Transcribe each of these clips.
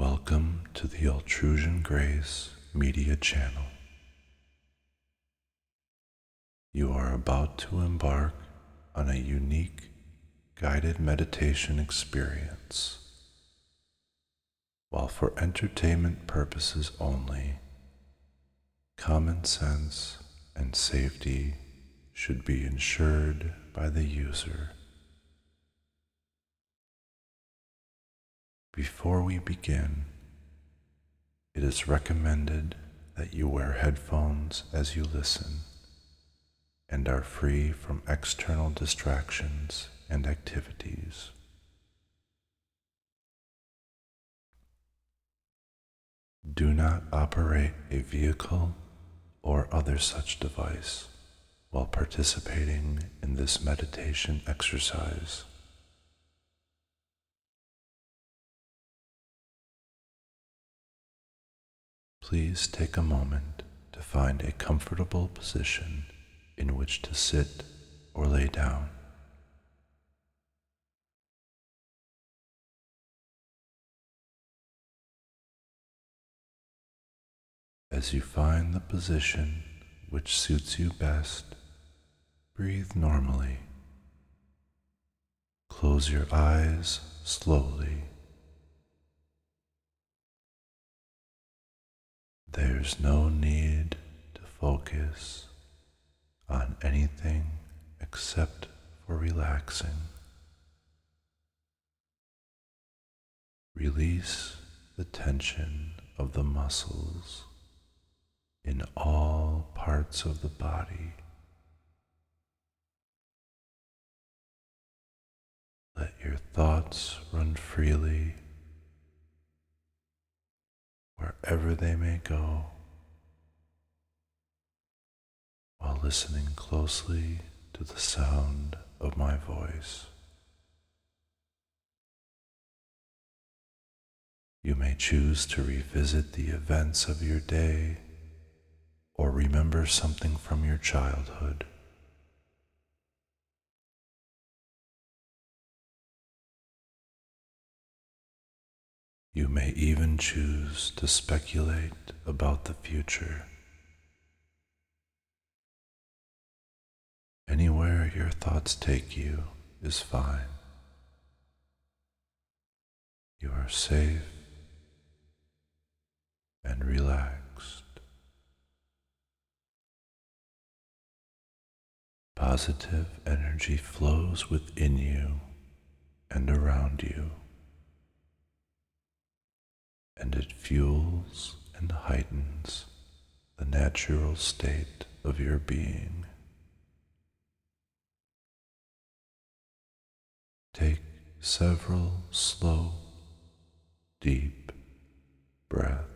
Welcome to the Altrusian Grace Media Channel. You are about to embark on a unique guided meditation experience. While for entertainment purposes only, common sense and safety should be ensured by the user. Before we begin, it is recommended that you wear headphones as you listen and are free from external distractions and activities. Do not operate a vehicle or other such device while participating in this meditation exercise. Please take a moment to find a comfortable position in which to sit or lay down. As you find the position which suits you best, breathe normally. Close your eyes slowly. There's no need to focus on anything except for relaxing. Release the tension of the muscles in all parts of the body. Let your thoughts run freely wherever they may go, while listening closely to the sound of my voice. You may choose to revisit the events of your day or remember something from your childhood. You may even choose to speculate about the future. Anywhere your thoughts take you is fine. You are safe and relaxed. Positive energy flows within you and around you and it fuels and heightens the natural state of your being. Take several slow, deep breaths.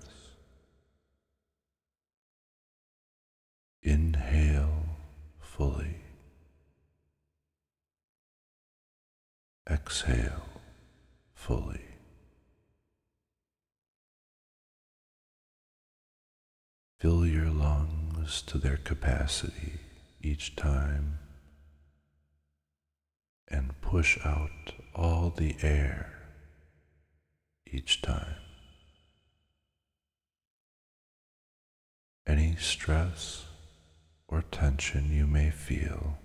Inhale fully. Exhale fully. Fill your lungs to their capacity each time and push out all the air each time. Any stress or tension you may feel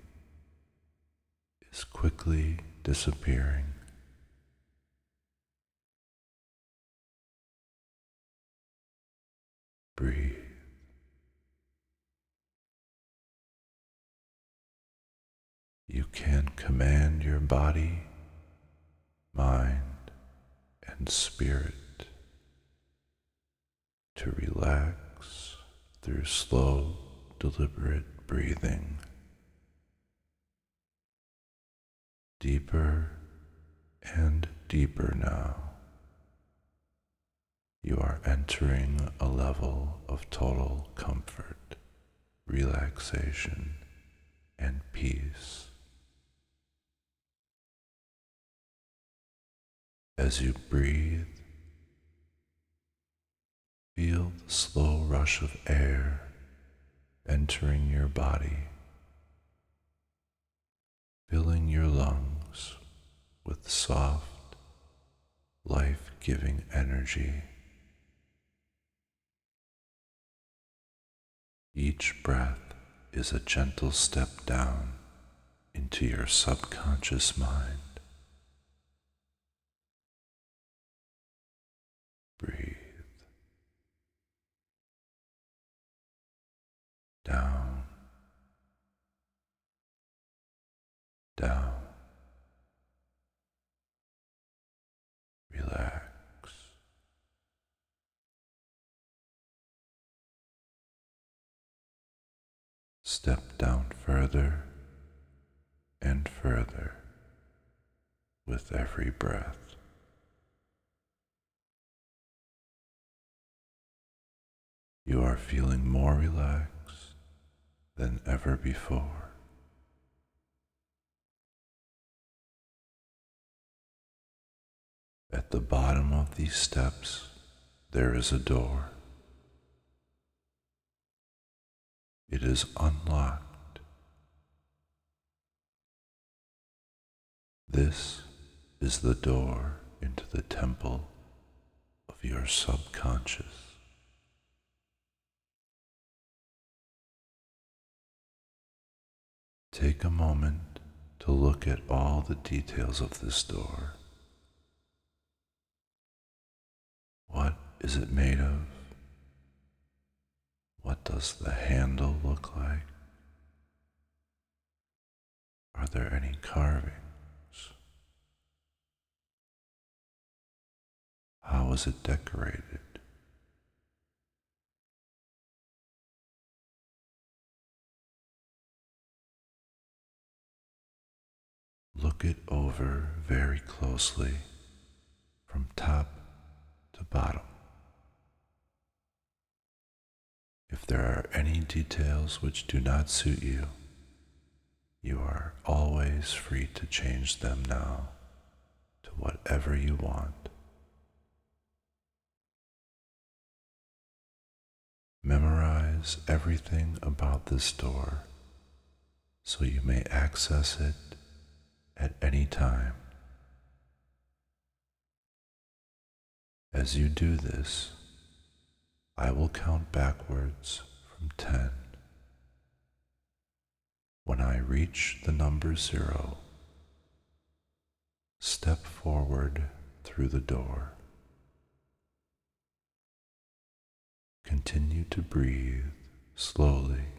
is quickly disappearing. Breathe. Can command your body, mind, and spirit to relax through slow, deliberate breathing. Deeper and deeper now. You are entering a level of total comfort, relaxation, and peace. As you breathe, feel the slow rush of air entering your body, filling your lungs with soft, life giving energy. Each breath is a gentle step down into your subconscious mind. Breathe down, down. Relax. Step down further and further with every breath. You are feeling more relaxed than ever before. At the bottom of these steps, there is a door. It is unlocked. This is the door into the temple of your subconscious. Take a moment to look at all the details of this door. What is it made of? What does the handle look like? Are there any carvings? How is it decorated? Look it over very closely from top to bottom. If there are any details which do not suit you, you are always free to change them now to whatever you want. Memorize everything about this door so you may access it at any time. As you do this, I will count backwards from 10. When I reach the number zero, step forward through the door. Continue to breathe slowly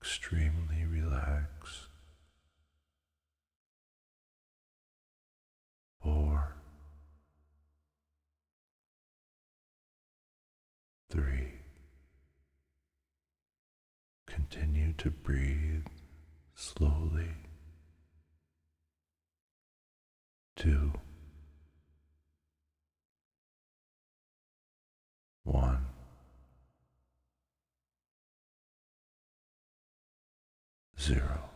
extremely relaxed. Four, three, continue to breathe slowly. Two, one. Zero.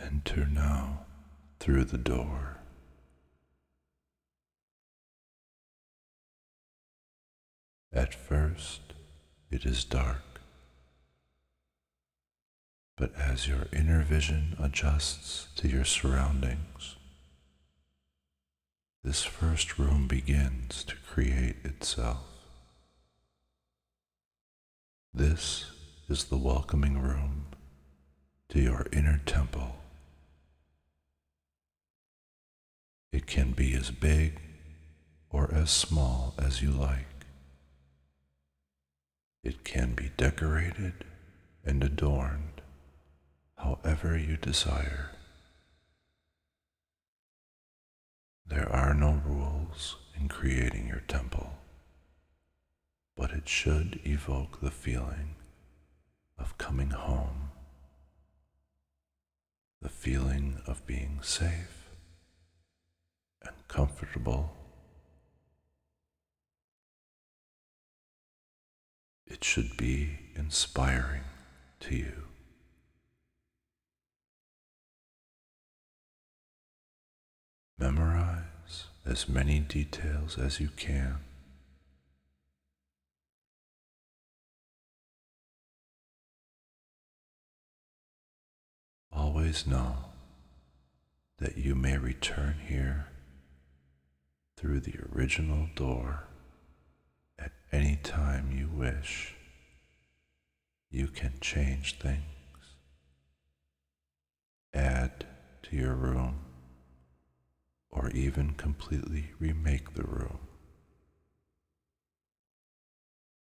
Enter now through the door. At first, it is dark, but as your inner vision adjusts to your surroundings, this first room begins to create itself. This is the welcoming room to your inner temple. It can be as big or as small as you like. It can be decorated and adorned however you desire. There are no rules in creating your temple, but it should evoke the feeling of coming home, the feeling of being safe and comfortable. It should be inspiring to you. Memorize as many details as you can. Always know that you may return here through the original door at any time you wish. You can change things, add to your room or even completely remake the room.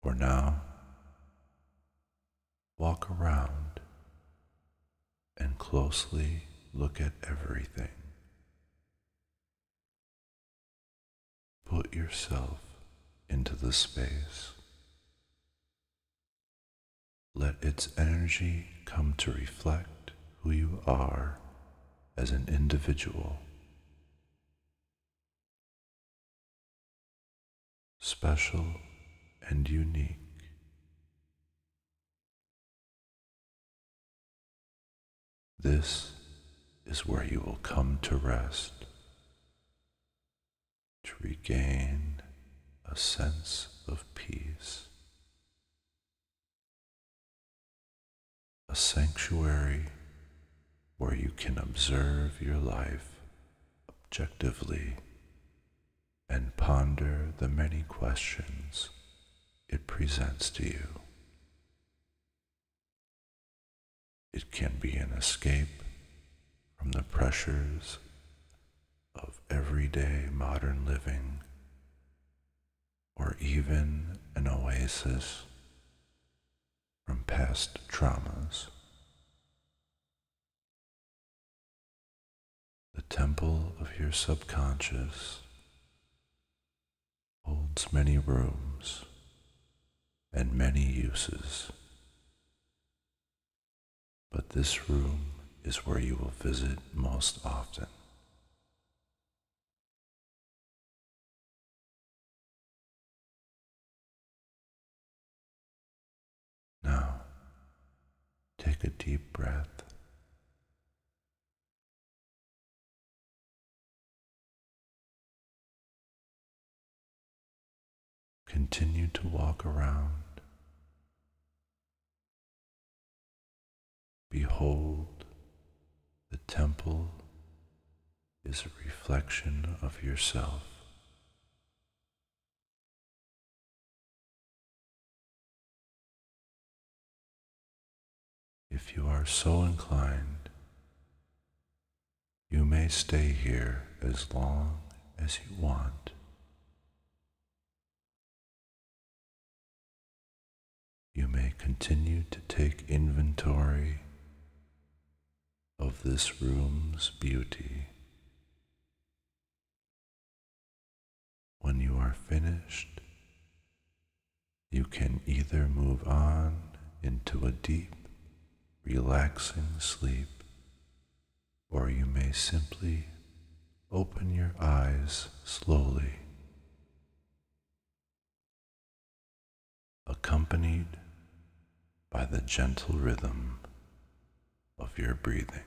For now, walk around and closely look at everything. Put yourself into the space. Let its energy come to reflect who you are as an individual. Special and unique. This is where you will come to rest, to regain a sense of peace, a sanctuary where you can observe your life objectively and ponder the many questions it presents to you. It can be an escape from the pressures of everyday modern living, or even an oasis from past traumas. The temple of your subconscious holds many rooms and many uses. But this room is where you will visit most often. Now, take a deep breath. Continue to walk around. Behold, the temple is a reflection of yourself. If you are so inclined, you may stay here as long as you want. You may continue to take inventory of this room's beauty. When you are finished, you can either move on into a deep, relaxing sleep, or you may simply open your eyes slowly, the gentle rhythm of your breathing.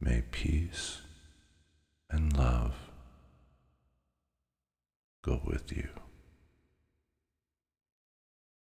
May peace and love go with you.